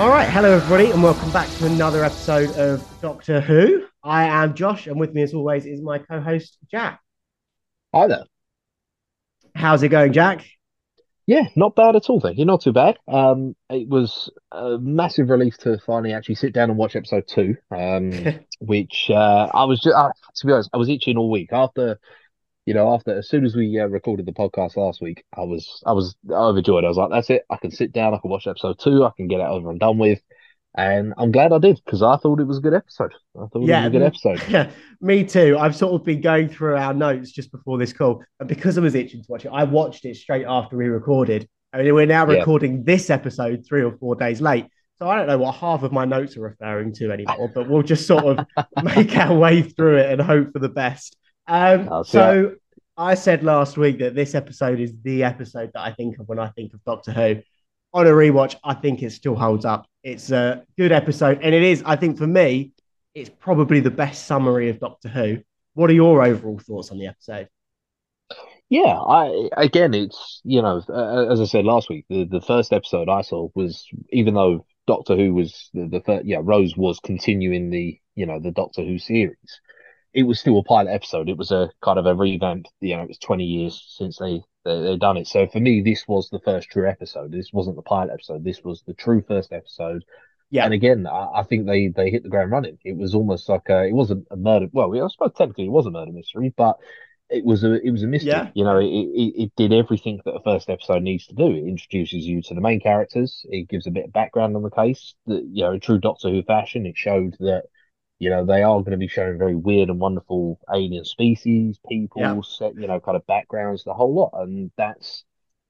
All right, hello everybody, and welcome back to another episode of Doctor Who. I am Josh, and with me, as always, is my co-host Jack. Hi there. How's it going, Jack? Yeah, not bad at all, thank you. Not too bad. Um, it was a massive relief to finally actually sit down and watch episode two. Um, which uh, I was just, uh, to be honest, I was itching all week after, you know, after as soon as we uh, recorded the podcast last week, I was I was overjoyed. I was like, that's it. I can sit down. I can watch episode two. I can get it over and done with. And I'm glad I did because I thought it was a good episode. I thought Yeah, it was a good episode. Yeah, me too. I've sort of been going through our notes just before this call, and because I was itching to watch it, I watched it straight after we recorded. I mean, we're now Yeah. recording this episode three or four days late, so I don't know what half of my notes are referring to anymore. but we'll just sort of make our way through it and hope for the best. Um, so I said last week that this episode is the episode that I think of when I think of Doctor Who. On a rewatch, I think it still holds up. It's a good episode, and it is. I think for me, it's probably the best summary of Doctor Who. What are your overall thoughts on the episode? Yeah, I again, it's you know, uh, as I said last week, the, the first episode I saw was even though Doctor Who was the, the first, yeah, Rose was continuing the you know the Doctor Who series. It was still a pilot episode. It was a kind of a revamp. You know, it was twenty years since they they they done it. So for me, this was the first true episode. This wasn't the pilot episode. This was the true first episode. Yeah, And again, I, I think they they hit the ground running. It was almost like a, it wasn't a murder. Well, I suppose technically it was a murder mystery, but it was a it was a mystery. Yeah. You know, it, it it did everything that a first episode needs to do. It introduces you to the main characters. It gives a bit of background on the case. That you know, true Doctor Who fashion, it showed that you know they are going to be showing very weird and wonderful alien species, people, Yeah. set you know, kind of backgrounds, the whole lot, and that's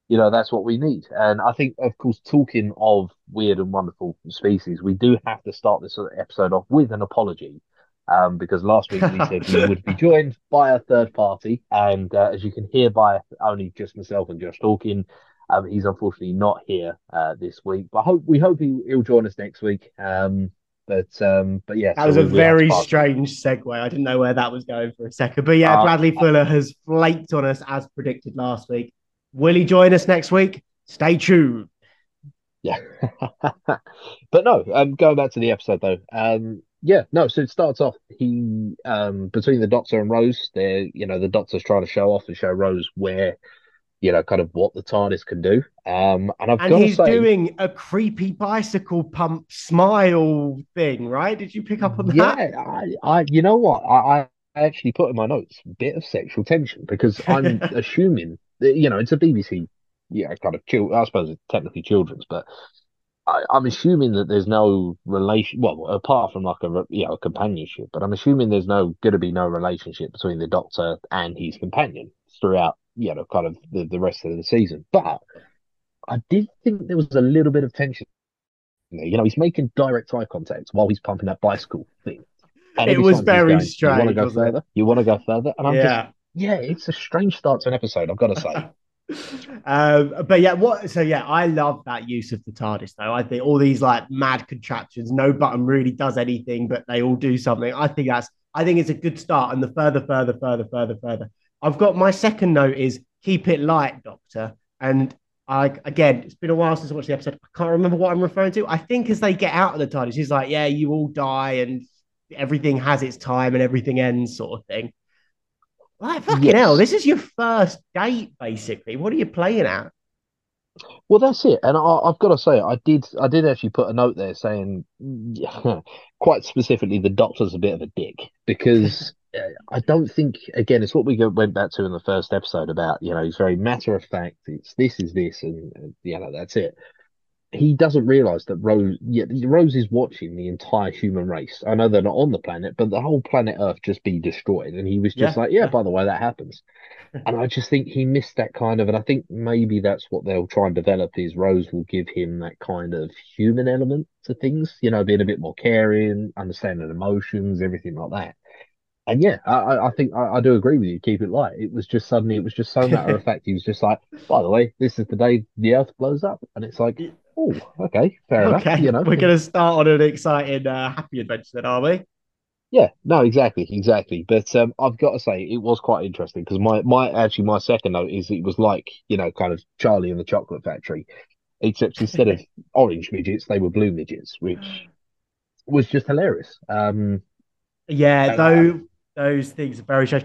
you know that's what we need. And I think, of course, talking of weird and wonderful species, we do have to start this episode off with an apology. Um, because last week we said we would be joined by a third party, and uh, as you can hear by only just myself and Josh talking, um, he's unfortunately not here uh, this week. But hope we hope he, he'll join us next week. Um, but um, but yeah, that so was a we have to very strange segue. I didn't know where that was going for a second, but yeah, Uh, Bradley Fuller has flaked on us as predicted last week. Will he join us next week? Stay tuned. Yeah. But no, um, going back to the episode though, um, yeah, no, so it starts off he um between the Doctor and Rose, they're you know, the Doctor's trying to show off and show Rose where, you know, kind of what the TARDIS can do. Um and I've And he's say doing a creepy bicycle pump smile thing, right? Did you pick up on that? yeah, I, I you know what? I, I actually put in my notes bit of sexual tension because I'm assuming that, you know, it's a BBC, yeah, kind of chill I suppose it's technically children's, but I, I'm assuming that there's no relation, well, apart from like a you know a companionship, but I'm assuming there's no going to be no relationship between the Doctor and his companion throughout, you know, kind of the, the rest of the season. But I did think there was a little bit of tension. You know, he's making direct eye contact while he's pumping that bicycle thing. And It was very going, You want to strange, go wasn't it? further? You want to go further? And I'm just, Yeah. yeah, it's a strange start to an episode. I've got to say. um, but yeah, what? So yeah, I love that use of the TARDIS though. I think all these like mad contraptions, no button really does anything, but they all do something. I think that's. I think it's a good start. And the further, further, further, further, further. I've got my second note is keep it light, Doctor. And I again, it's been a while since I watched the episode. I can't remember what I'm referring to. I think as they get out of the TARDIS, he's like, "Yeah, you all die, and everything has its time, and everything ends," sort of thing. Like fucking Yes. hell, this is your first date, basically. What are you playing at? Well, that's it, and I, I've got to say, I did, I did actually put a note there saying, quite specifically, the Doctor's a bit of a dick because I don't think, again, it's what we went back to in the first episode about, you know, he's very matter of fact. It's this is this, and, and you know, that's it. He doesn't realize that Rose, yeah, Rose is watching the entire human race. I know they're not on the planet, but the whole planet Earth just be destroyed, and he was just Yeah, like, yeah, yeah. by the way, that happens. And I just think he missed that kind of, and I think maybe that's what they'll try and develop is Rose will give him that kind of human element to things, you know, being a bit more caring, understanding emotions, everything like that. And yeah, I, I think I, I do agree with you. Keep it light. It was just suddenly, it was just so matter of fact. He was just like, by the way, this is the day the Earth blows up, and it's like, oh, okay, fair enough. Okay, You know, we're going to start on an exciting, uh, happy adventure, then, are we? Yeah, no, exactly, exactly. But um, I've got to say, it was quite interesting because my my actually my second note is it was like you know kind of Charlie and the Chocolate Factory. except instead of orange midgets, they were blue midgets, which was just hilarious. Um, yeah, though those things are very strange.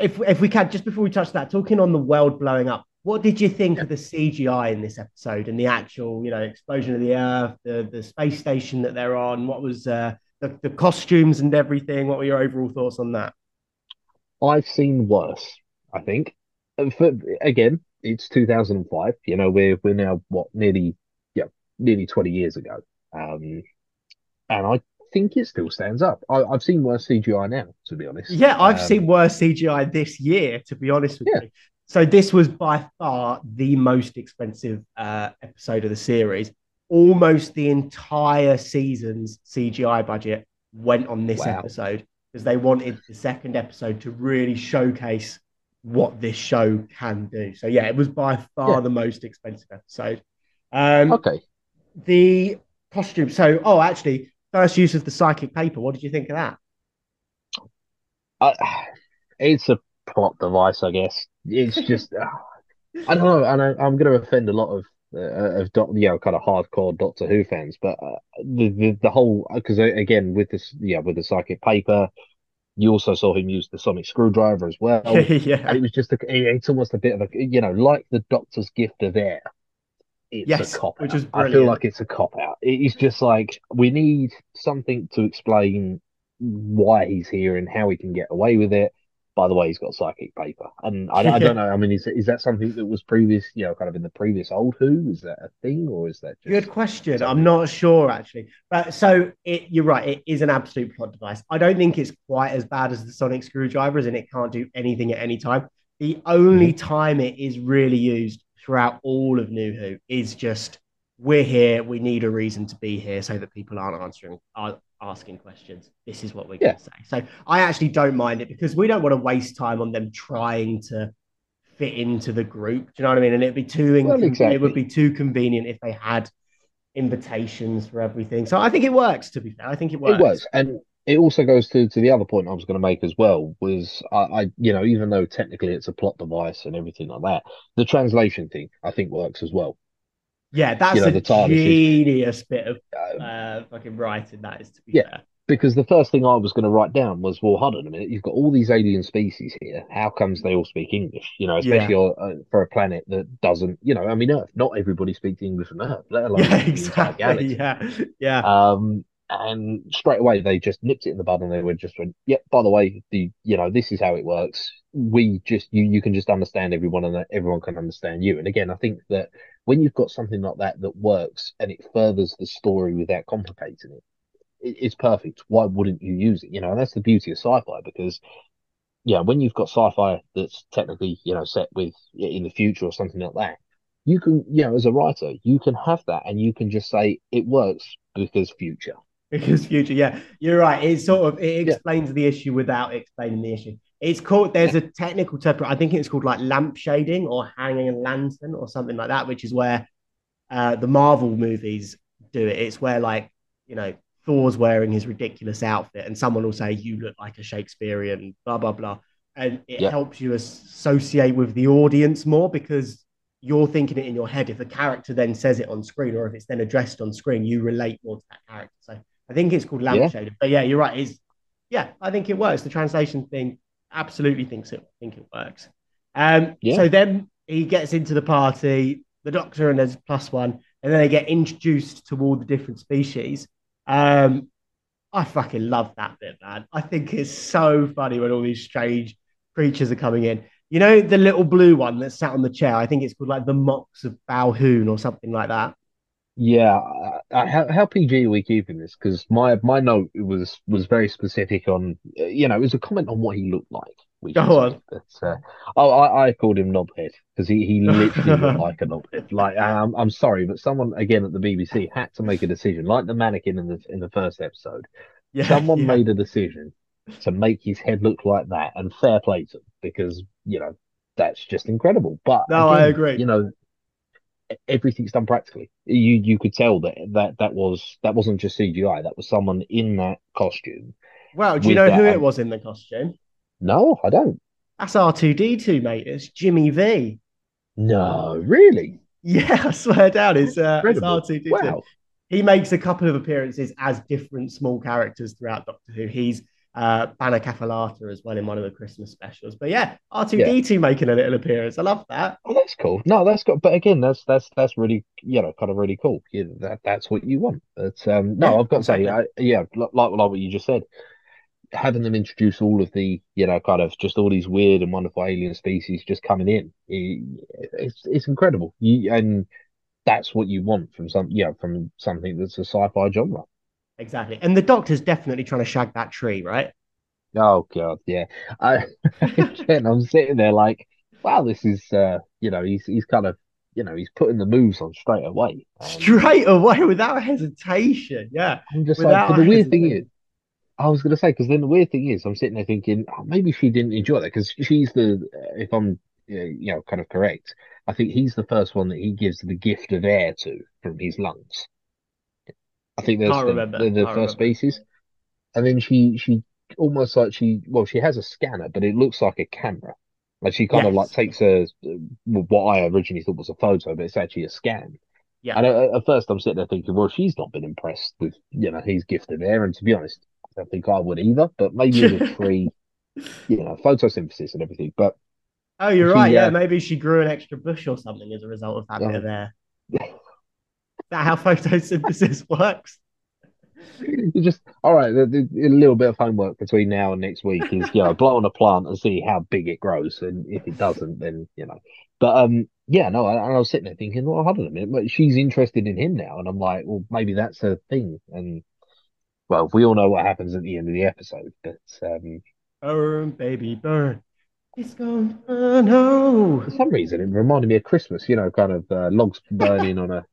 If if we can, just before we touch that, talking on the world blowing up, what did you think of the CGI in this episode and the actual, you know, explosion of the Earth, the the space station that they're on? What was uh, the the costumes and everything? What were your overall thoughts on that? I've seen worse. I think. For, again, it's 2005. You know, we're we're now what nearly yeah nearly 20 years ago. Um, and I think it still stands up. I, have seen worse CGI now, to be honest. Yeah, I've um, seen worse CGI this year, to be honest with yeah. you. So this was by far the most expensive uh, episode of the series. Almost the entire season's CGI budget went on this wow. episode because they wanted the second episode to really showcase what this show can do. So yeah, it was by far yeah. the most expensive episode. Um, okay. The costume. So oh, actually, first use of the psychic paper. What did you think of that? Uh, it's a plot device, I guess. It's just uh, I don't know, and I, am going to offend a lot of uh, of you know kind of hardcore Doctor Who fans, but uh, the, the the whole because uh, again with this yeah with the psychic paper, you also saw him use the sonic screwdriver as well. yeah, and it was just a, it's almost a bit of a you know like the Doctor's gift of air it's yes, a cop which is brilliant. I feel like it's a cop out. It's just like we need something to explain why he's here and how he can get away with it. By the way, he's got psychic paper, and I, I don't know. I mean, is is that something that was previous, you know, kind of in the previous old Who? Is that a thing, or is that just good question? Something? I'm not sure actually. But so it, you're right. It is an absolute plot device. I don't think it's quite as bad as the sonic screwdrivers, and it can't do anything at any time. The only mm-hmm. time it is really used throughout all of New Who is just we're here. We need a reason to be here so that people aren't answering, are asking questions. This is what we're yeah. going to say. So I actually don't mind it because we don't want to waste time on them trying to fit into the group. Do you know what I mean? And it'd be too well, exactly. it would be too convenient if they had invitations for everything. So I think it works. To be fair, I think it works. It works, and it also goes to, to the other point I was going to make as well was I, I, you know even though technically it's a plot device and everything like that the translation thing I think works as well. Yeah, that's you know, a genius bit of uh, fucking writing. That is to be yeah, fair. Because the first thing I was going to write down was, well, hold on a minute. You've got all these alien species here. How comes they all speak English? You know, especially yeah. uh, for a planet that doesn't. You know, I mean, Earth. Not everybody speaks English on Earth, let alone yeah, exactly. Yeah, yeah. Um, and straight away they just nipped it in the bud and they were just went, "Yep, yeah, by the way, the you know this is how it works. We just you you can just understand everyone and everyone can understand you." And again, I think that when you've got something like that that works and it furthers the story without complicating it, it it's perfect. Why wouldn't you use it? You know, and that's the beauty of sci-fi because yeah, when you've got sci-fi that's technically you know set with in the future or something like that, you can you know as a writer you can have that and you can just say it works because future because future, yeah, you're right. It sort of it explains yeah. the issue without explaining the issue. It's called. There's a technical term. I think it's called like lamp shading or hanging a lantern or something like that, which is where uh, the Marvel movies do it. It's where like you know Thor's wearing his ridiculous outfit, and someone will say you look like a Shakespearean, blah blah blah, and it yeah. helps you associate with the audience more because you're thinking it in your head. If the character then says it on screen, or if it's then addressed on screen, you relate more to that character. So I think it's called lampshade. Yeah. But yeah, you're right. Is yeah, I think it works. The translation thing absolutely thinks it think it works. Um, yeah. so then he gets into the party, the doctor and there's plus one, and then they get introduced to all the different species. Um, I fucking love that bit, man. I think it's so funny when all these strange creatures are coming in. You know, the little blue one that sat on the chair, I think it's called like the Moxx of Balhoon or something like that. Yeah, uh, how, how PG are we keeping this? Because my my note was was very specific on, you know, it was a comment on what he looked like. Go on. But, uh, oh, I, I called him knobhead because he, he literally looked like a knobhead. Like, I'm I'm sorry, but someone again at the BBC had to make a decision, like the mannequin in the in the first episode. Yeah, someone yeah. made a decision to make his head look like that, and fair play to him because you know that's just incredible. But no, again, I agree. You know, everything's done practically. You you could tell that that that was that wasn't just CGI. That was someone in that costume. Well, do you know who it was in the costume? No, I don't. That's R two D two, mate. It's Jimmy Vee. No, really. Yeah, I swear down, it's uh, it's R2D2. Wow. He makes a couple of appearances as different small characters throughout Doctor Who. He's uh, Bannakaffalatta as well in one of the Christmas specials. But yeah, Yeah. R2D2 making a little appearance. I love that. Oh, that's cool. No, that's good. But again, that's that's that's really you know kind of really cool. Yeah, that that's what you want. But um, no, Yeah, I've got to say. I, yeah, like like what you just said, having them introduce all of the you know kind of just all these weird and wonderful alien species just coming in, i- it's it's incredible. You and that's what you want from some yeah from something that's a sci-fi genre. Exactly. And the Doctor's definitely trying to shag that tree, right? Oh God, yeah. I again, I'm sitting there like, wow, this is uh, you know, he's he's kind of, you know, he's putting the moves on straight away. Um, Straight away without hesitation. Yeah. I'm just like, Without but the weird thing is. I was gonna say, because then the weird thing is, I'm sitting there thinking, oh, maybe she didn't enjoy that because she's the, if I'm, uh, you know, kind of correct, I think he's the first one that he gives the gift of air to from his lungs. I think Can't the the, the first remember. species. And then she she almost like she well she has a scanner, but it looks like a camera. Like she kind of like takes a what I originally thought was a photo, but it's actually a scan. Yeah. And at, at first I'm sitting there thinking, well, she's not been impressed with you know his gift of air, and to be honest, I don't think I would either. But maybe a tree, you know, photosynthesis and everything. But Oh, you're right. she Yeah, uh, maybe she grew an extra bush or something as a result of that bit uh, of air. That how photosynthesis works? you just all right. The, a little bit of homework between now and next week is you know blow on a plant and see how big it grows, and if it doesn't, then you know. But um, yeah, no, I, I was sitting there thinking, well, hold on a minute, but she's interested in him now, and I'm like, well, maybe that's her thing. And well, we all know what happens at the end of the episode, but um, Burn, baby, burn. It's burn. Oh. for some reason, it reminded me of Christmas. You know, kind of uh, logs burning on a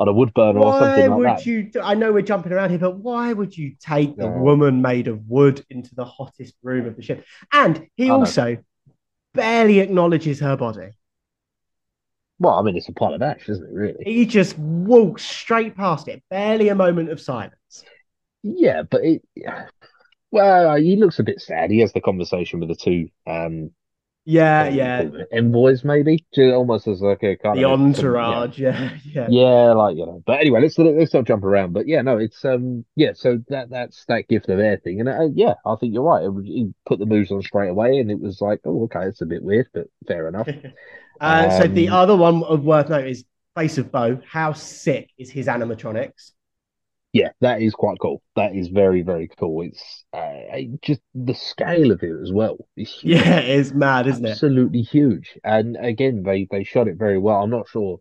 on a wood burner or something like would that. you? I know we're jumping around here, but why would you take the woman made of wood into the hottest room of the ship? And he also barely acknowledges her body. Well, I mean, it's a pile of ash, isn't it? Really? He just walks straight past it, barely a moment of silence. Yeah, but it. Well, he looks a bit sad. He has the conversation with the two, um, Yeah, yeah. Envoys, maybe, Just almost as like a kind The of some, yeah, entourage. Yeah, yeah. yeah, like you know. But anyway, let's let's not jump around. But yeah, no, it's um, yeah. So that that's that gift of air thing, and uh, yeah, I think you're right. It, he put the moves on straight away, and it was like, oh, okay, it's a bit weird, but fair enough. Uh, so the Um, other one of worth note is Face of Boe. How sick is his animatronics? Yeah, that is quite cool. That is very very cool. It's uh, just the scale of it as well is huge. Yeah, it's mad, isn't it? absolutely huge. And again, they they shot it very well. I'm not sure.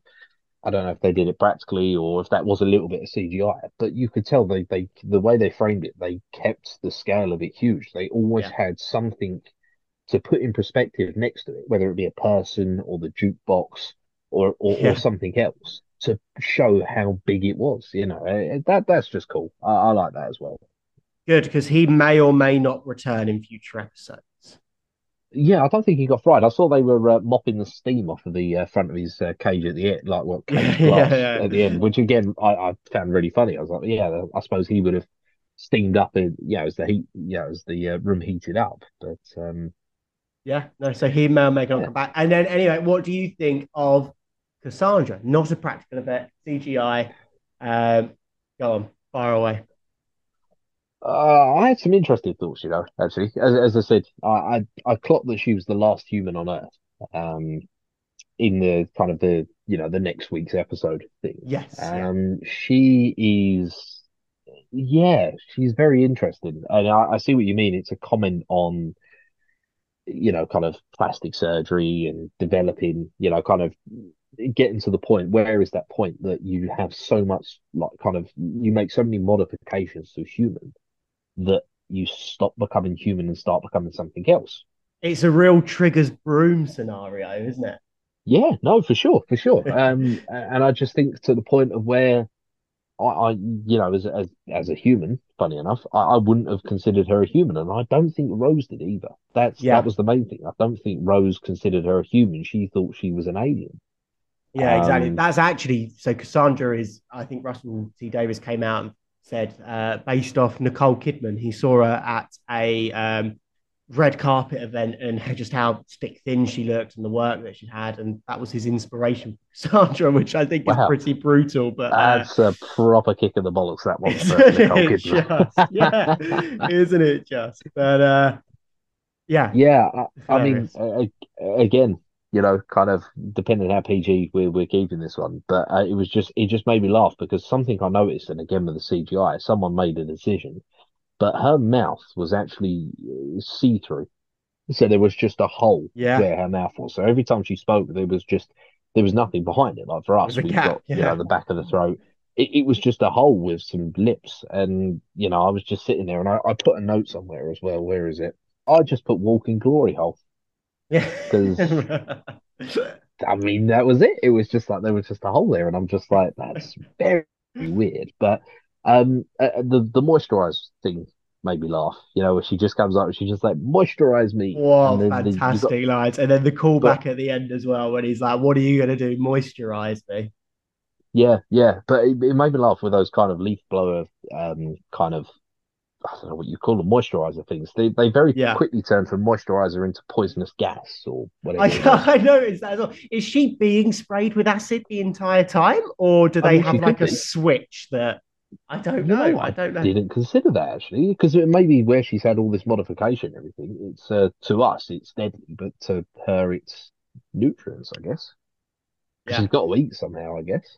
I don't know if they did it practically or if that was a little bit of CGI, but you could tell they they the way they framed it, they kept the scale of it huge. They always Yeah. had something to put in perspective next to it, whether it be a person or the jukebox or or, or something else to show how big it was. You know, Uh, that that's just cool. I, I like that as well. Good, because he may or may not return in future episodes. Yeah, I don't think he got fried. I saw they were uh, mopping the steam off of the uh, front of his uh, cage at the end, like what Yeah, cage glass yeah, at the end, which again I, I found really funny. I was like, yeah, I suppose he would have steamed up, in, know, as the heat, know, as the uh, room heated up. But um, yeah. No, so he may or may not yeah, come back. And then anyway, what do you think of Cassandra? Not a practical effect, CGI. Um, go on, far away. uh, I had some interesting thoughts, you know. Actually, as as I said, I I, I clocked that she was the last human on Earth. Um, in the kind of the you know the next week's episode thing. Yes, yeah. Um, she is. Yeah, she's very interesting. And I, I see what you mean. It's a comment on, you know, kind of plastic surgery and developing, you know, kind of getting to the point. Where is that point that you have so much, like, kind of, you make so many modifications to human that you stop becoming human and start becoming something else? It's a real Trigger's broom scenario, isn't it? Yeah, no, for sure, for sure. Um, and I just think to the point of where I, I you know, as as as a human, funny enough, I, I wouldn't have considered her a human, and I don't think Rose did either. That's that was the main thing. I don't think Rose considered her a human. She thought she was an alien. Yeah, exactly. Um, That's actually so. Cassandra is, I think Russell T Davies came out and said, uh, based off Nicole Kidman, he saw her at a um, red carpet event and just how stick thin she looked and the work that she had, and that was his inspiration for Cassandra, which I think wow. is pretty brutal. But uh, that's a proper kick in the bollocks. That one, isn't just, yeah, isn't it just? But uh, yeah, yeah. I, I mean, again, you know, kind of depending how PG we're, we're keeping this one. But uh, it was just, it just made me laugh because something I noticed, and again with the CGI, someone made a decision but her mouth was actually uh, see through. So there was just a hole yeah. where her mouth was. So every time she spoke, there was just there was nothing behind it. Like for us, we got yeah. you know the back of the throat. It, it, was just a hole with some lips, and you know I was just sitting there, and I, I put a note somewhere as well. Where is it? I just put "walking glory hole." Yeah, because I mean that was it. It was just like there was just a hole there, and I'm just like that's very weird. But um, uh, uh, the the moisturize thing made me laugh. You know, she just comes up and she just like moisturize me. Wow, fantastic the, got... lines! And then the callback at the end as well when he's like, "What are you gonna do? Moisturize me." Yeah, yeah, but it, it made me laugh with those kind of leaf blower, um, kind of I don't know what you call them, moisturizer things. They they very yeah. quickly turn from moisturizer into poisonous gas or whatever. I, I noticed that. As well. Is she being sprayed with acid the entire time, or do they I mean, have like a be. switch that I don't know. No, I don't know. Didn't consider that actually, because it may be where she's had all this modification and everything. It's uh, to us it's deadly, but to her it's nutrients, I guess. Yeah. She's got to eat somehow, I guess.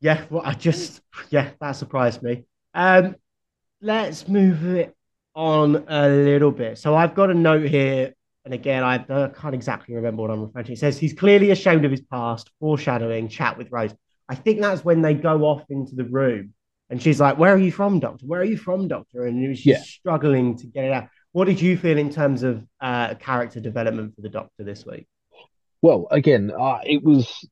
Yeah, well, I just yeah, that surprised me. Um, let's move it on a little bit. So I've got a note here, and again, I can't exactly remember what I'm referring to. It says he's clearly ashamed of his past, foreshadowing chat with Rose. I think that's when they go off into the room and she's like, Where are you from, doctor? Where are you from, doctor? And she's yeah. struggling to get it out. What did you feel in terms of uh, character development for the doctor this week? Well, again, uh, it was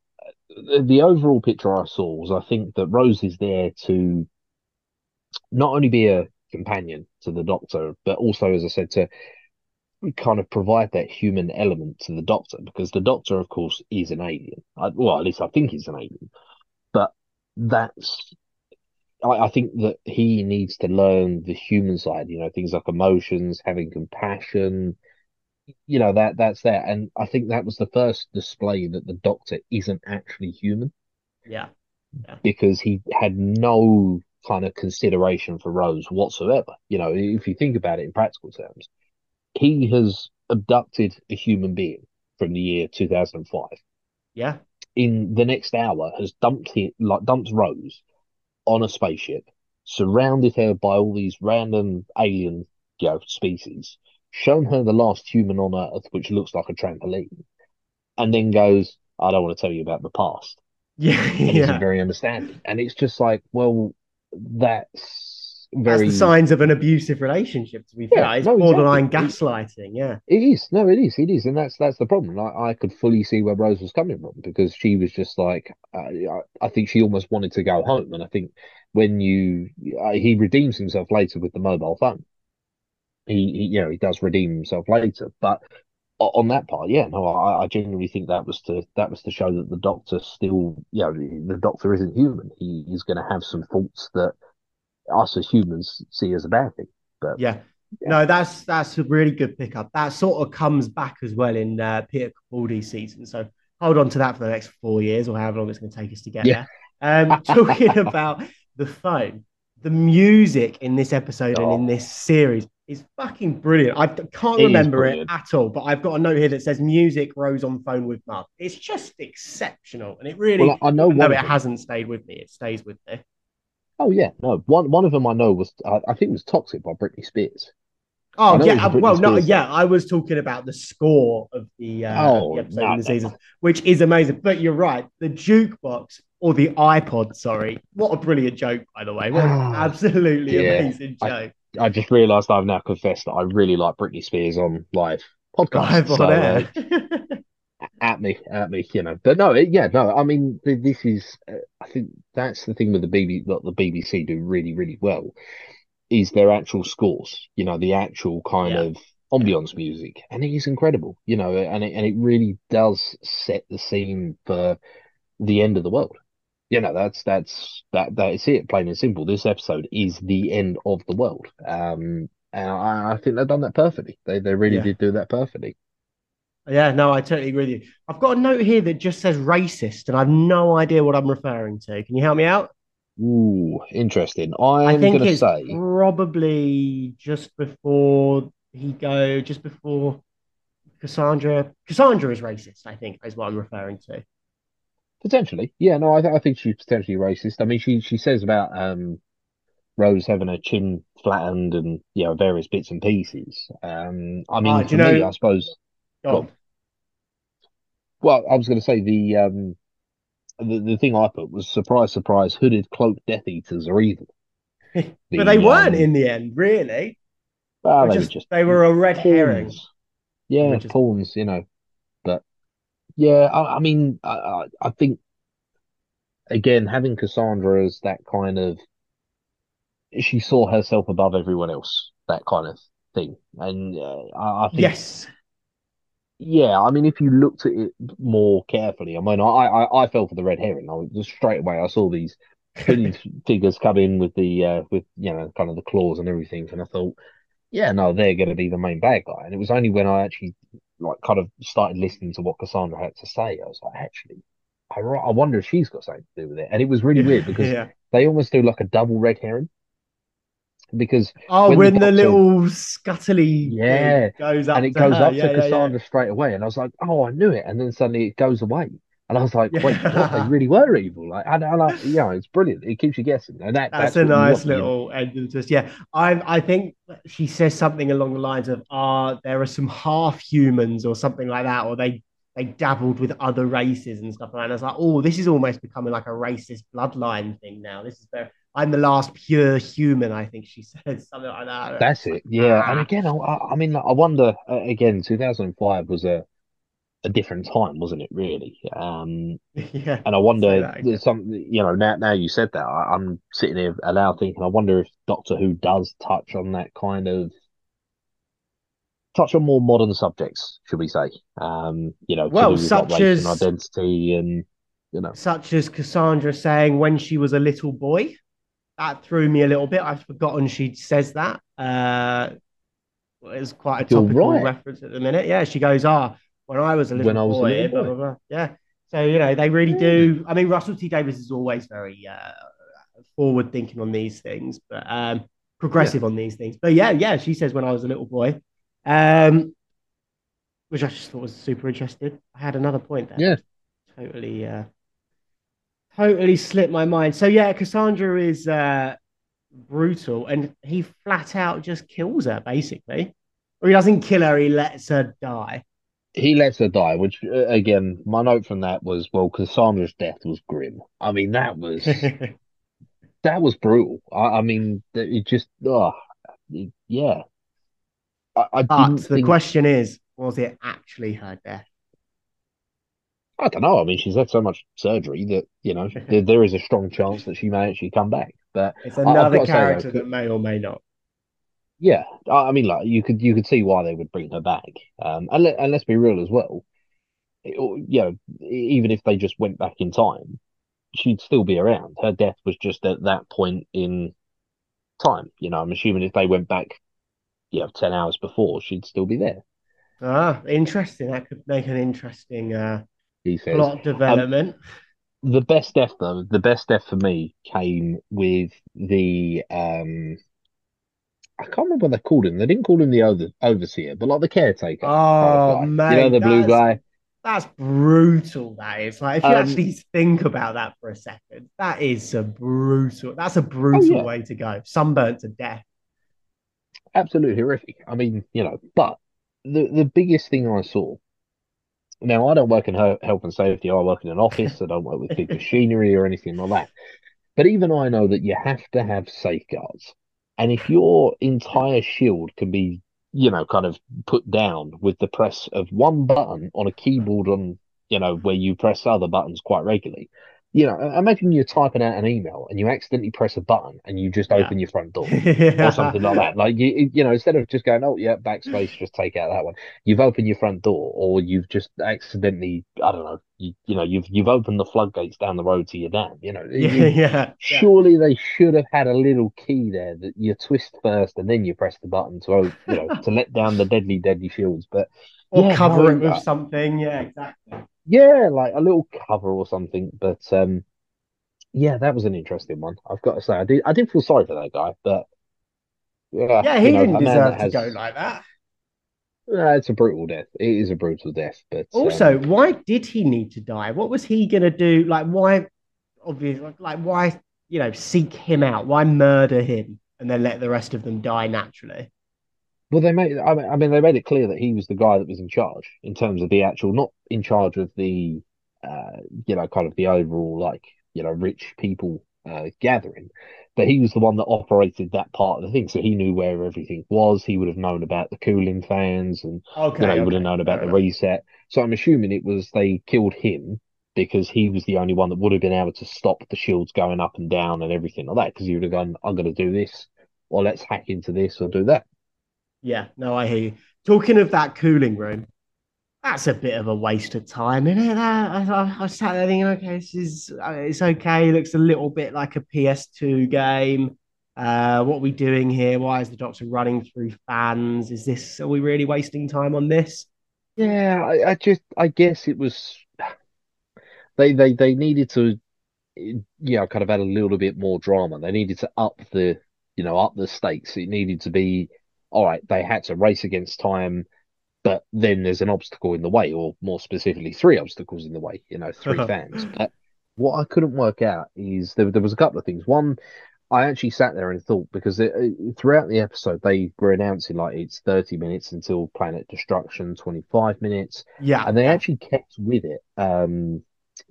the overall picture I saw was I think that Rose is there to not only be a companion to the doctor, but also, as I said, to kind of provide that human element to the doctor because the doctor, of course, is an alien. I, well, at least I think he's an alien, but that's I, I think that he needs to learn the human side, you know, things like emotions, having compassion, you know, that that's there. And I think that was the first display that the doctor isn't actually human. Yeah. yeah. Because he had no kind of consideration for Rose whatsoever. You know, if you think about it in practical terms, he has abducted a human being from the year 2005. Yeah. In the next hour, has dumped it like dumped Rose on a spaceship, surrounded her by all these random alien you know, species, shown her the last human on Earth, which looks like a trampoline, and then goes, I don't want to tell you about the past. Yeah, yeah. very understanding. And it's just like, well, that's very that's the signs of an abusive relationship. To be fair, it's no, borderline exactly. gaslighting. Yeah, it is. No, it is. It is, and that's that's the problem. I, I could fully see where Rose was coming from because she was just like, uh, I think she almost wanted to go home, and I think when you uh, he redeems himself later with the mobile phone. He, he, you know, he does redeem himself later, but on that part, yeah, no, I, I genuinely think that was to that was to show that the doctor still, you know, the doctor isn't human. He is going to have some faults that us as humans see as a bad thing. But yeah, yeah. no, that's that's a really good pickup. That sort of comes back as well in uh, Peter Capaldi's season. So hold on to that for the next four years or however long it's going to take us to get yeah. there. Um, talking about the phone, the music in this episode oh. and in this series is fucking brilliant. I can't it remember it at all, but I've got a note here that says music rose on phone with Mum. It's just exceptional, and it really. Well, I know no, it hasn't stayed with me. It stays with me. Oh yeah, no one one of them I know was I, I think it was "Toxic" by Britney Spears. Oh yeah, well no, yeah, I was talking about the score of the, uh, oh, the episode no, in the season, no. which is amazing. But you're right, the jukebox or the iPod, sorry, what a brilliant joke, by the way, what absolutely yeah. amazing joke. I just realised I've now confessed that I really like Britney Spears on live podcast. Live so, uh, at me, at me, you know. But no, it, yeah, no. I mean, this is. Uh, I think that's the thing with the BBC. The BBC do really, really well is their actual scores. You know, the actual kind yeah. of ambiance music, and it is incredible. You know, and it, and it really does set the scene for the end of the world you know that's that's that that's it plain and simple this episode is the end of the world um And I, I think they've done that perfectly. They they really Yeah. did do that perfectly. Yeah, no, I totally agree with you. I've got a note here that just says racist, and I've no idea what I'm referring to. Can you help me out? Ooh, interesting. I I'm think gonna it's say probably just before he go, just before Cassandra. Cassandra is racist, I think, is what I'm referring to. Potentially. Yeah, no, I, th I think she's potentially racist. I mean, she she says about um Rose having her chin flattened and you know various bits and pieces. Um, I Ah, mean, do for you me, know? I suppose. Oh, Well, I was going to say the um the, the thing I put was surprise, surprise, hooded cloaked Death Eaters are evil. but they weren't um, in the end, really. well, were just just they were a red herring. Yeah, pawns. You know, yeah, I, I mean, I, I think again having Cassandra as that kind of she saw herself above everyone else, that kind of thing, and uh, I, I think yes, Yeah, I mean, if you looked at it more carefully, I mean, I, I, I fell for the red herring. I just straight away. I saw these figures come in with the uh, with you know kind of the claws and everything, and I thought, yeah, no, they're going to be the main bad guy. And it was only when I actually like kind of started listening to what Cassandra had to say, I was like, actually, I, I wonder if she's got something to do with it. And it was really weird because yeah. they almost do like a double red herring. Because Oh, when the when the doctor little scuttly Yeah, goes and it to goes her, up to yeah, yeah, yeah, Cassandra straight away, and I was like, "Oh, I knew it," and then suddenly it goes away, and I was like, "Wait, what? They really were evil!" Like, and I like, yeah, it's brilliant. It keeps you guessing, and that That's that's a nice little end of twist. Yeah, I I think she says something along the lines of, "Ah, there are some half humans or something like that, or they they dabbled with other races and stuff like that." And I was like, "Oh, this is almost becoming like a racist bloodline thing now. This is very." I'm the last pure human. I think she says something like that. That's it. Yeah, and ah, again, I, I I mean, I wonder. Uh, again, 2005 was a a different time, wasn't it? Really. Um, yeah. and I wonder. There's some, you know, now now you said that, I, I'm sitting here aloud thinking, I wonder if Doctor Who does touch on that kind of touch on more modern subjects, should we say? Um, you know, Well, do with like such race and as identity and you know, such as Cassandra saying when she was a little boy. That threw me a little bit. I've forgotten she says that. Uh, it's quite a topical right. reference at the minute. Yeah, she goes, "Ah, when I was a little When I was a little boy, blah blah blah." Yeah, so you know they really do. I mean, Russell T Davies is always very uh, forward thinking on these things, but um, Yeah. progressive on these things. But yeah, yeah, she says when I was a little boy, um, which I just thought was super interesting. I had another point there, Yeah. totally, uh, totally slipped my mind. So yeah, Cassandra is uh, brutal, and he flat out just kills her basically, or he doesn't kill her, he lets her die. He lets her die, which uh, again, my note from that was, well, Cassandra's death was grim. I mean, that was that was brutal. I, I mean, it just, oh, it- yeah. I, I but the think. question is, was it actually her death? I don't know. I mean, she's had so much surgery that you know there, there is a strong chance that she may actually come back. But it's another got to say though, character that may or may not. Yeah, I mean, like you could you could see why they would bring her back. Um, and let and let's be real as well. It, you know, even if they just went back in time, she'd still be around. Her death was just at that point in time. You know, I'm assuming if they went back, you know, ten hours before, she'd still be there. Ah, interesting. That could make an interesting uh, He says. plot Um, development. the best death though, the best death for me came with the um. I can't remember what they called him. They didn't call him the over, overseer, but like the caretaker Oh, man, You know, the blue guy. that's brutal. That is like if you Um, actually think about that for a second, that is a brutal. That's a oh brutal yeah, way to go. Sunburnt to death. absolutely horrific. I mean, you know, but the the biggest thing I saw. Now, I don't work in health and safety. I work in an office. I don't work with big machinery or anything like that. But even I know that you have to have safeguards. And if your entire shield can be, you know, kind of put down with the press of one button on a keyboard on, you know, where you press other buttons quite regularly, you know, imagine you're typing out an email and you accidentally press a button and you just Yeah. open your front door yeah. or something like that. Like you, you know, instead of just going, oh yeah, backspace, just take out that one. You've opened your front door, or you've just accidentally, I don't know, you, you know, you've you've opened the floodgates down the road to your dam. You know, Yeah, You- yeah, surely they should have had a little key there that you twist first and then you press the button to, o- you know, to let down the deadly, deadly shields. But Or Yeah, cover no, it with uh, something. Yeah, exactly. Yeah, like a little cover or something. But um, yeah, that was an interesting one. I've got to say, I did I did feel sorry for that guy, but yeah, Yeah, he you know, didn't deserve that to go like that. Uh, it's a brutal death. It is a brutal death, but um, Also, why did he need to die? What was he gonna do? Like, why? Obviously, like, why? You know, seek him out. Why murder him and then let the rest of them die naturally? Well, they made. I mean, I mean, they made it clear that he was the guy that was in charge in terms of the actual, not in charge of the, uh, you know, kind of the overall like you know rich people uh, gathering, but he was the one that operated that part of the thing. So he knew where everything was. He would have known about the cooling fans and Okay, you know, he would have known about fair the enough. reset. So I'm assuming it was they killed him because he was the only one that would have been able to stop the shields going up and down and everything like that. Because he would have gone, I'm going to do this, or let's hack into this or do that. Yeah, no, I hear you. Talking of that cooling room, that's a bit of a waste of time, isn't it? I, I, I sat there thinking, okay, this is uh, it's okay. It looks a little bit like a PS2 game. Uh, what are we doing here? Why is the Doctor running through fans? Is this are we really wasting time on this? Yeah, I, I just, I guess it was they they they needed to, you know, kind of add a little bit more drama. They needed to up the, you know, up the stakes. It needed to be, all right, they had to race against time, but then there's an obstacle in the way, or more specifically, three obstacles in the way, you know, three fans. But what I couldn't work out is there, there was a couple of things. One, I actually sat there and thought because it, throughout the episode they were announcing like it's 30 minutes until planet destruction, 25 minutes, Yeah, and they actually kept with it um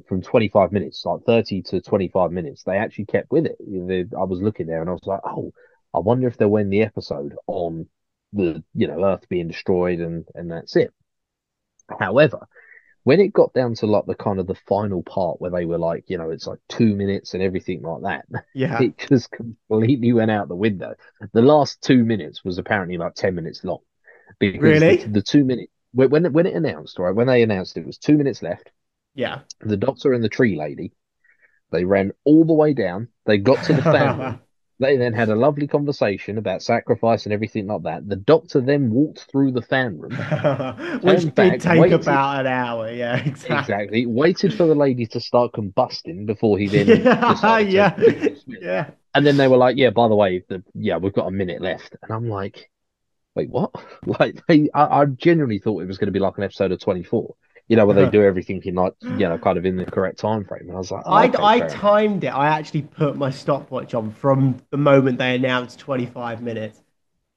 from 25 minutes, like 30 to 25 minutes. They actually kept with it. You know, they- I was looking there and I was like, oh, I wonder if they'll end the episode on the you know Earth being destroyed and and that's it. However, when it got down to like the kind of the final part where they were like, you know, it's like two minutes and everything like that, yeah. it just completely went out the window. The last two minutes was apparently like 10 minutes long because Really? the, the two minutes when when it, announced, right, when they announced it was two minutes left, Yeah. the doctor and the tree lady, they ran all the way down. They got to the room. They then had a lovely conversation about sacrifice and everything like that. The doctor then walked through the fan room. Which Turned did take waited. about an hour. Yeah, exactly. Exactly. Waited for the lady to start combusting before he then Yeah, yeah, do the switch. yeah. And then they were like, "Yeah, by the way, the yeah, we've got a minute left." And I'm like, "Wait, what?" Like, they, I, I genuinely thought it was going to be like an episode of 24, you know, where they do everything in like, you know, kind of in the correct time frame. And I was like, oh, I, okay, I enough. timed it. I actually put my stopwatch on from the moment they announced 25 minutes.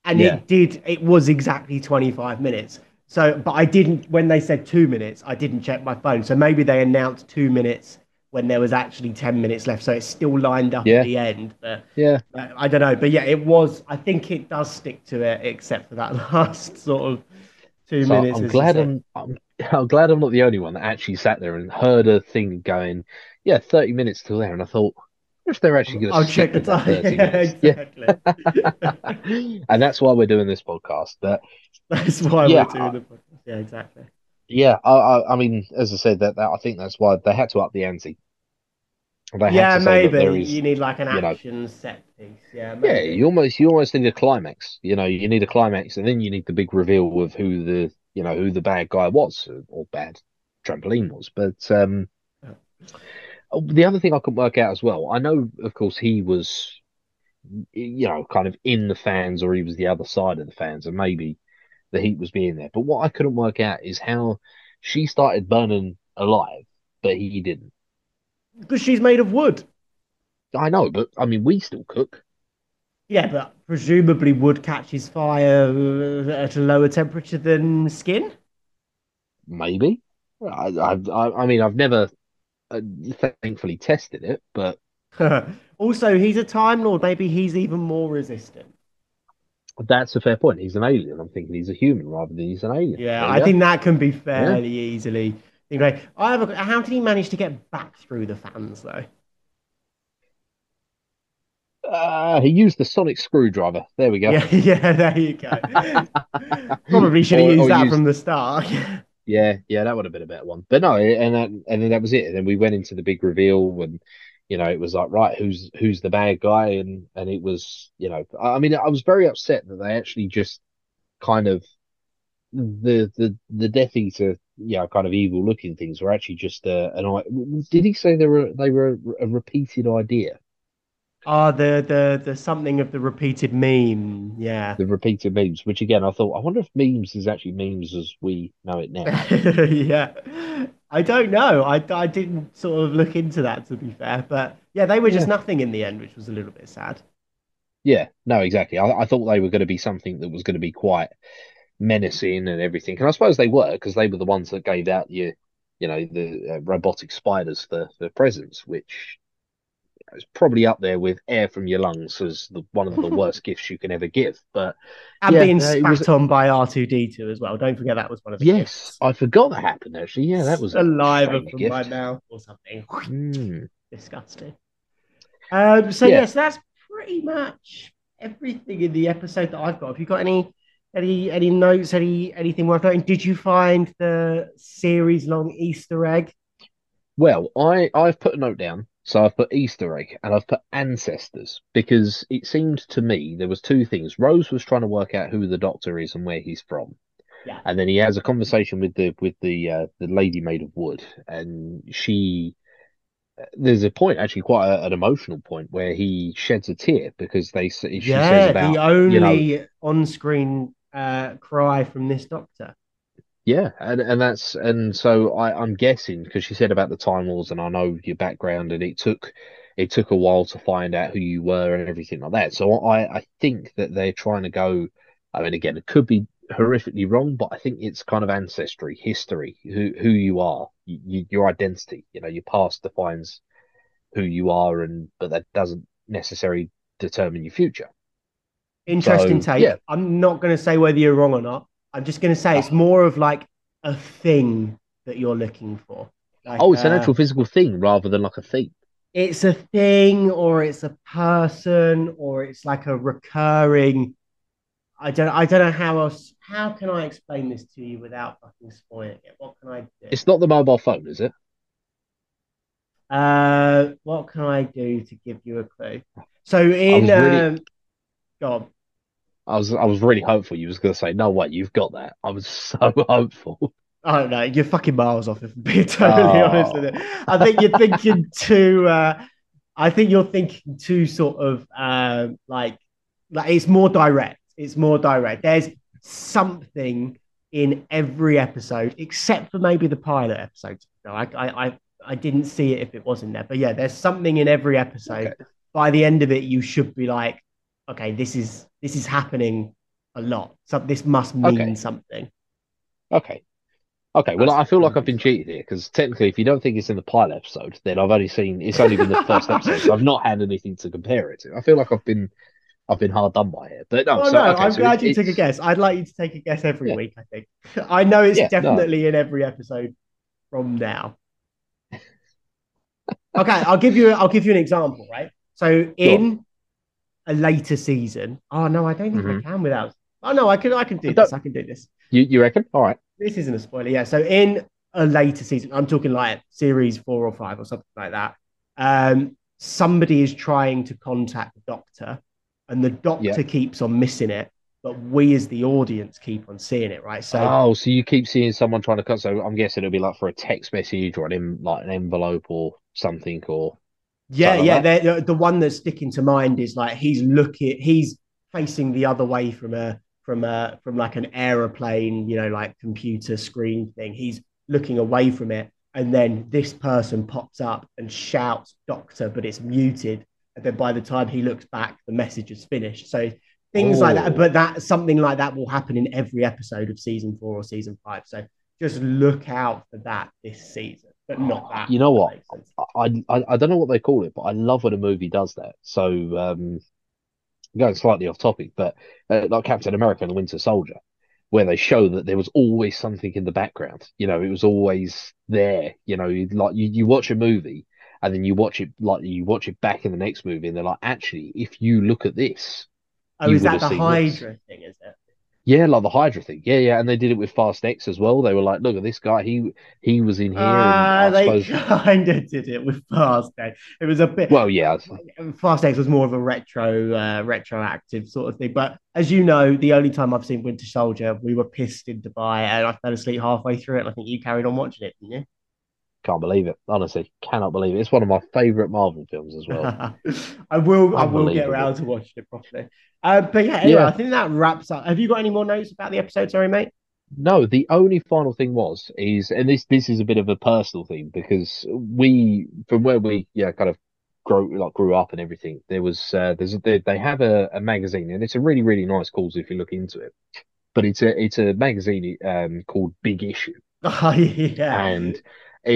And Yeah. it did, it was exactly 25 minutes. So, but I didn't, when they said two minutes, I didn't check my phone. So maybe they announced two minutes when there was actually 10 minutes left. So it's still lined up Yeah. at the end. But Yeah, uh, I don't know. But yeah, it was, I think it does stick to it, except for that last sort of two so minutes. I'm glad. I'm, I'm I'm glad I'm not the only one that actually sat there and heard a thing going, yeah, 30 minutes till there, and I thought, if they're actually going I'll to check the time. Yeah, minutes? Yeah. exactly. and that's why we're doing this podcast. That's why Yeah, we're doing the podcast. Yeah, exactly. yeah, I, I, I mean, as I said, that, that I think that's why they had to up the ante. They had yeah, to maybe is, you need like an you know- action set piece. Yeah, Yeah, you almost you almost need a climax. You know, you need a climax, and then you need the big reveal of who the you know who the bad guy was or bad trampoline was. But um, oh, the other thing I couldn't work out as well. I know, of course, he was you know kind of in the fans, or he was the other side of the fans, and maybe the heat was being there. But what I couldn't work out is how she started burning alive, but he didn't. because she's made of wood. I know, but I mean, we still cook. Yeah, but presumably wood catches fire uh, at a lower temperature than skin. Maybe. I, I, I mean, I've never, uh, thankfully, tested it, but also, he's a Time Lord. Maybe he's even more resistant. that's a fair point. He's an alien. I'm thinking he's a human rather than he's an alien. Yeah, There I think that can be fairly easily Anyway, I have a, how did he manage to get back through the fans though? Uh, he used the sonic screwdriver. There we go. Yeah, yeah, there you go. Probably should have used that used- from the start. Yeah, yeah, that would have been a better one. But no, and that, and then that was it. And then we went into the big reveal, and you know, it was like, right, who's who's the bad guy? And and it was, you know, I mean, I was very upset that they actually just kind of the the the Death Eater, yeah, kind of evil looking things were actually just uh, an. i- Did he say they were they were a repeated idea? Ah, the the the something of the repeated meme. Yeah. The repeated memes, which again, I thought, I wonder if memes is actually memes as we know it now. yeah. I don't know. I, I didn't sort of look into that to be fair, but yeah, they were just Yeah. nothing in the end, which was a little bit sad. Yeah, no, exactly. I, I thought they were going to be something that was going to be quite menacing and everything, and I suppose they were because they were the ones that gave out you, you know, the uh, robotic spiders for for presents, which is probably up there with air from your lungs as the one of the worst gifts you can ever give. But And Yeah, being uh, spat was- on by R2D2 as well. Don't forget that was one of the yes, gifts. I forgot that happened actually. Yeah, that was alive from my mouth or something. Mm. Disgusting. Um, so Yeah. yes, that's pretty much everything in the episode that I've got. Have you got any any any notes, any anything worth noting? Did you find the series long Easter egg? Well, I I've put a note down. So I've put Easter egg and I've put ancestors because it seemed to me there was two things. Rose was trying to work out who the doctor is and where he's from. Yeah. And then he has a conversation with the with the uh, the lady made of wood and she there's a point actually quite a, an emotional point where he sheds a tear because they she yeah, says about the only you know on-screen uh, cry from this doctor. Yeah, and and that's and so I I'm guessing because she said about the Time Wars, and I know your background, and it took it took a while to find out who you were and everything like that. So I I think that they're trying to go. I mean, again, it could be horrifically wrong, but I think it's kind of ancestry, history, who who you are, you, your identity. You know, your past defines who you are, and but that doesn't necessarily determine your future. Interesting So, take. yeah. I'm not going to say whether you're wrong or not. I'm just going to say it's more of like a thing that you're looking for. Like, Oh, it's an uh, actual physical thing rather than like a thing. it's a thing or it's a person or it's like a recurring I don't I don't know how else how can I explain this to you without fucking spoiling it? What can I do? It's not the mobile phone, is it? Uh what can I do to give you a clue? So in really- um go on. I was I was really hopeful you was going to say no way you've got that. I was so hopeful. I don't know. You're fucking miles off, if I'm being totally Oh. honest with it. I think you're thinking too. Uh, I think you're thinking too sort of uh, like like it's more direct. It's more direct. There's something in every episode, except for maybe the pilot episode. No, I, I, I, I didn't see it if it wasn't there. But yeah, there's something in every episode. Okay. By the end of it, you should be like, okay, this is this is happening a lot. So this must mean Okay. something. Okay. Okay, well, That's I feel like I've been cheated here because technically, if you don't think it's in the pilot episode, then I've only seen it's only been the first episode, so I've not had anything to compare it to. I feel like I've been I've been hard done by it, but no. Oh so, no, okay, I'm so glad it's- you took a guess. I'd like you to take a guess every Yeah. week, I think. I know it's Yeah, no. definitely in every episode from now. okay, I'll give you I'll give you an example, right? So in a later season, oh no, I don't think Mhm. I can without Oh no, I can I can do I this. I can do this. You you reckon? All right. This isn't a spoiler, yeah. So in a later season, I'm talking like series four or five or something like that. Um, somebody is trying to contact the doctor, and the doctor Yeah. keeps on missing it, but we as the audience keep on seeing it, right? So oh, so you keep seeing someone trying to cut. So I'm guessing it'll be like for a text message or an like an envelope or something or yeah, something yeah. that. The, the one that's sticking to mind is like he's looking, he's facing the other way from a from a from like an aeroplane, you know, like computer screen thing. He's looking away from it, and then this person pops up and shouts "Doctor," but it's muted. And then by the time he looks back, the message is finished. So things like that. Oh. But that something like that will happen in every episode of season four or season five. So just look out for that this season, but not that. You know what? that makes sense. I, I I don't know what they call it, but I love when a movie does that. So um, going slightly off topic, but uh, like Captain America and the Winter Soldier, where they show that there was always something in the background. You know, it was always there. You know, like you, you watch a movie and then you watch it like you watch it back in the next movie, and they're like, actually, if you look at this, oh, is that the Hydra this. thing? Is it? Yeah, like the Hydra thing. Yeah, yeah, and they did it with Fast X as well. They were like, "Look at this guy. He he was in here." Uh, they suppose... kind of did it with Fast X. It was a bit. Well, yeah. Fast X was more of a retro, uh, retroactive sort of thing. But as you know, the only time I've seen Winter Soldier, we were pissed in Dubai, and I fell asleep halfway through it. I think you carried on watching it, didn't you? Can't believe it. Honestly, cannot believe it. It's one of my favorite Marvel films as well. I will. I will get around to watching it properly. Uh, but yeah, anyway, yeah. I think that wraps up. Have you got any more notes about the episode? Sorry, mate. No, the only final thing was is, and this this is a bit of a personal thing because we, from where we, yeah, kind of grew like grew up and everything. There was uh, there's a, they, they have a, a magazine and it's a really really nice cause if you look into it. But it's a it's a magazine um, called Big Issue. Oh yeah, and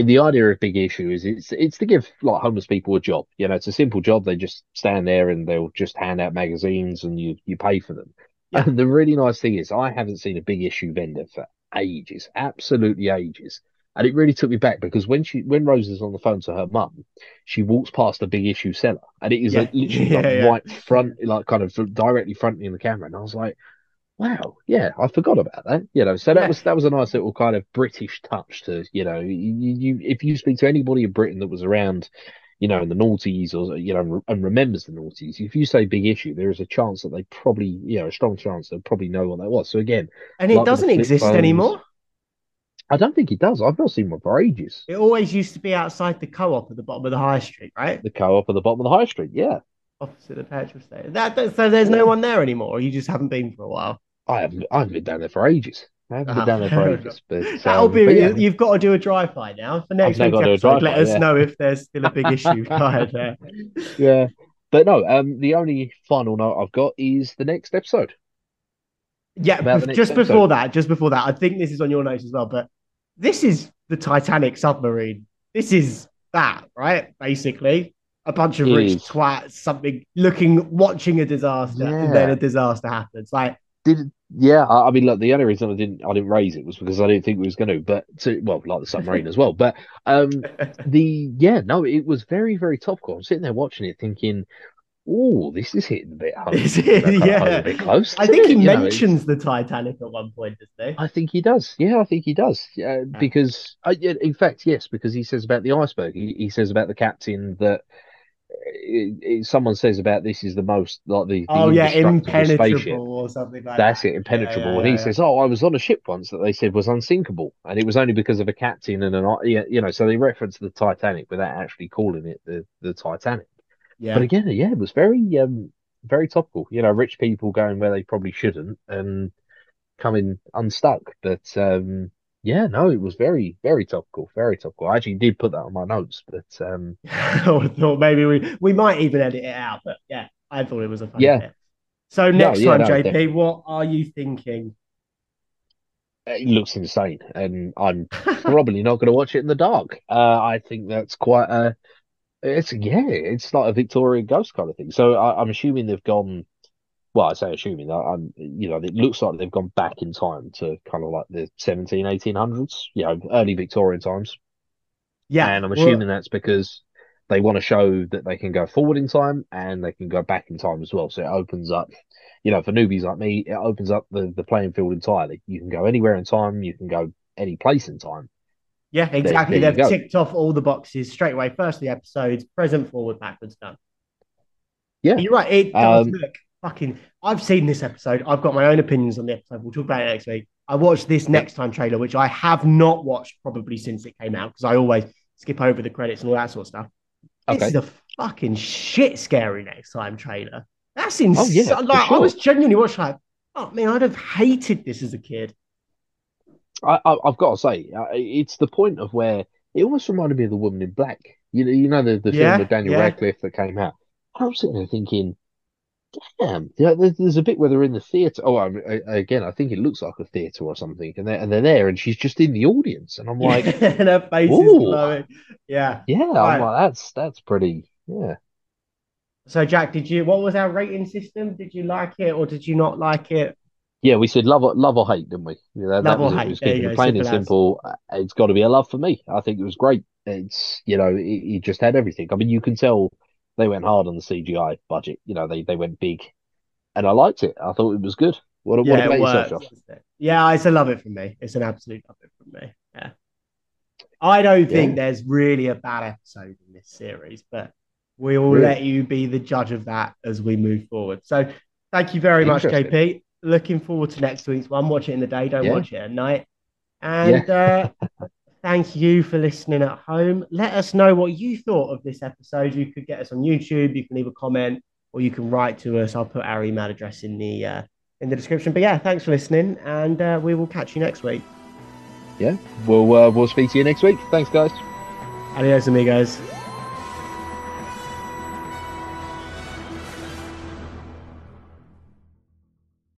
the idea of big issue is it's it's to give like homeless people a job. You know, it's a simple job. They just stand there and they'll just hand out magazines and you you pay for them. Yeah. And the really nice thing is I haven't seen a big issue vendor for ages, absolutely ages. And it really took me back because when she when Rose is on the phone to her mum, she walks past a big issue seller and it is yeah. like literally yeah, like right front, like kind of directly fronting the camera. And I was like, wow, yeah, I forgot about that. You know, so that yeah. was that was a nice little kind of British touch to you know, you, you if you speak to anybody in Britain that was around, you know, in the noughties or you know, and remembers the noughties, if you say big issue, there is a chance that they probably, you know, a strong chance they probably know what that was. So again, and it like doesn't exist phones, anymore. I don't think it does. I've not seen one for ages. It always used to be outside the co-op at the bottom of the high street, right? The co-op at the bottom of the high street, yeah. Opposite the petrol station. That, that so there's no one there anymore, or you just haven't been for a while. I haven't. I haven't been down there for ages. I haven't been down there for ages. But that'll um, be. But yeah. You've got to do a drive-by now for next week's episode. Let us yeah. know if there's still a big issue there. Yeah, but no. Um, the only final note I've got is the next episode. Yeah, just before that, just before that, I think this is on your notes as well. But this is the Titanic submarine. This is that, right? Basically, a bunch of it rich twats, something looking, watching a disaster, yeah. and then a disaster happens. Like did yeah, I, I, mean, look, the only reason I didn't I didn't raise it was because I didn't think we was going to, but to, well, like the submarine as well. But um, the yeah, no, it was very very topical. I'm sitting there watching it, thinking, oh, this is hitting a bit home, it, yeah, a bit close. I think it? he you mentions know, the Titanic at one point, doesn't he? I think he does. Yeah, I think he does. Yeah, because uh, in fact, yes, because he says about the iceberg. He, he says about the captain that it, it, someone says about this is the most like the, the oh yeah impenetrable or something like that's that. it impenetrable. Yeah, yeah, and he yeah. says oh I was on a ship once that they said was unsinkable and it was only because of a captain and an you know so they reference the Titanic without actually calling it the the Titanic. Yeah. But again yeah it was very um very topical. You know rich people going where they probably shouldn't and coming unstuck but um yeah, no, it was very, very topical, very topical. I actually did put that on my notes, but um, I thought maybe we we might even edit it out. But yeah, I thought it was a fun yeah. Bit. So next no, yeah, time, no, JP, definitely. what are you thinking? It looks insane, and I'm probably not going to watch it in the dark. Uh, I think that's quite a. It's yeah, it's like a Victorian ghost kind of thing. So I, I'm assuming they've gone well, I say assuming that I'm, you know, it looks like they've gone back in time to kind of like the 17, 1800s, you know, early Victorian times. Yeah. And I'm assuming well, that's because they want to show that they can go forward in time and they can go back in time as well. So it opens up, you know, for newbies like me, it opens up the, the playing field entirely. You can go anywhere in time, you can go any place in time. Yeah, exactly. There, there They've ticked off all the boxes straight away. First the episodes, present, forward, backwards, done. Yeah, you're right. It does um, look fucking. I've seen this episode. I've got my own opinions on the episode. We'll talk about it next week. I watched this next time trailer, which I have not watched probably since it came out because I always skip over the credits and all that sort of stuff. Okay. This is a fucking shit scary next time trailer. That's insane. Oh, yeah, like, sure. I was genuinely watching like, oh man, I'd have hated this as a kid. I, have got to say, uh, it's the point of where it almost reminded me of the Woman in Black. You know, you know the, the yeah, film with Daniel yeah. Radcliffe that came out. I was sitting there thinking, damn, yeah, there's, there's a bit where they're in the theatre. Oh, I, I, again, I think it looks like a theatre or something, and they're and they're there, and she's just in the audience, and I'm like, and her face is glowing. Yeah, yeah, right. I'm like, that's that's pretty, yeah. So, Jack, did you? What was our rating system? Did you like it or did you not like it? Yeah, we said love or love or hate, didn't we? Yeah, that, Love that or it. hate. It was you keeping it plain and Simple It's got to be a love for me. I think it was great. It's you know, he, he just had everything. I mean, you can tell they went hard on the CGI budget. You know, they they went big, and I liked it. I thought it was good. What what Yeah, about it yourself. Josh? Yeah, it's a love it from me. It's an absolute love it from me. Yeah. I don't think Yeah. there's really a bad episode in this series, but we will Really? let you be the judge of that as we move forward. So thank you very much. JP. Looking forward to next week's one. Watch it in the day, don't Yeah. watch it at night. And uh, thank you for listening at home. Let us know what you thought of this episode. You could get us on YouTube. You can leave a comment or you can write to us. I'll put our email address in the uh, in the description. But yeah, thanks for listening, and uh, we will catch you next week. Yeah, we'll uh, we'll speak to you next week. Thanks, guys. Adios, amigos.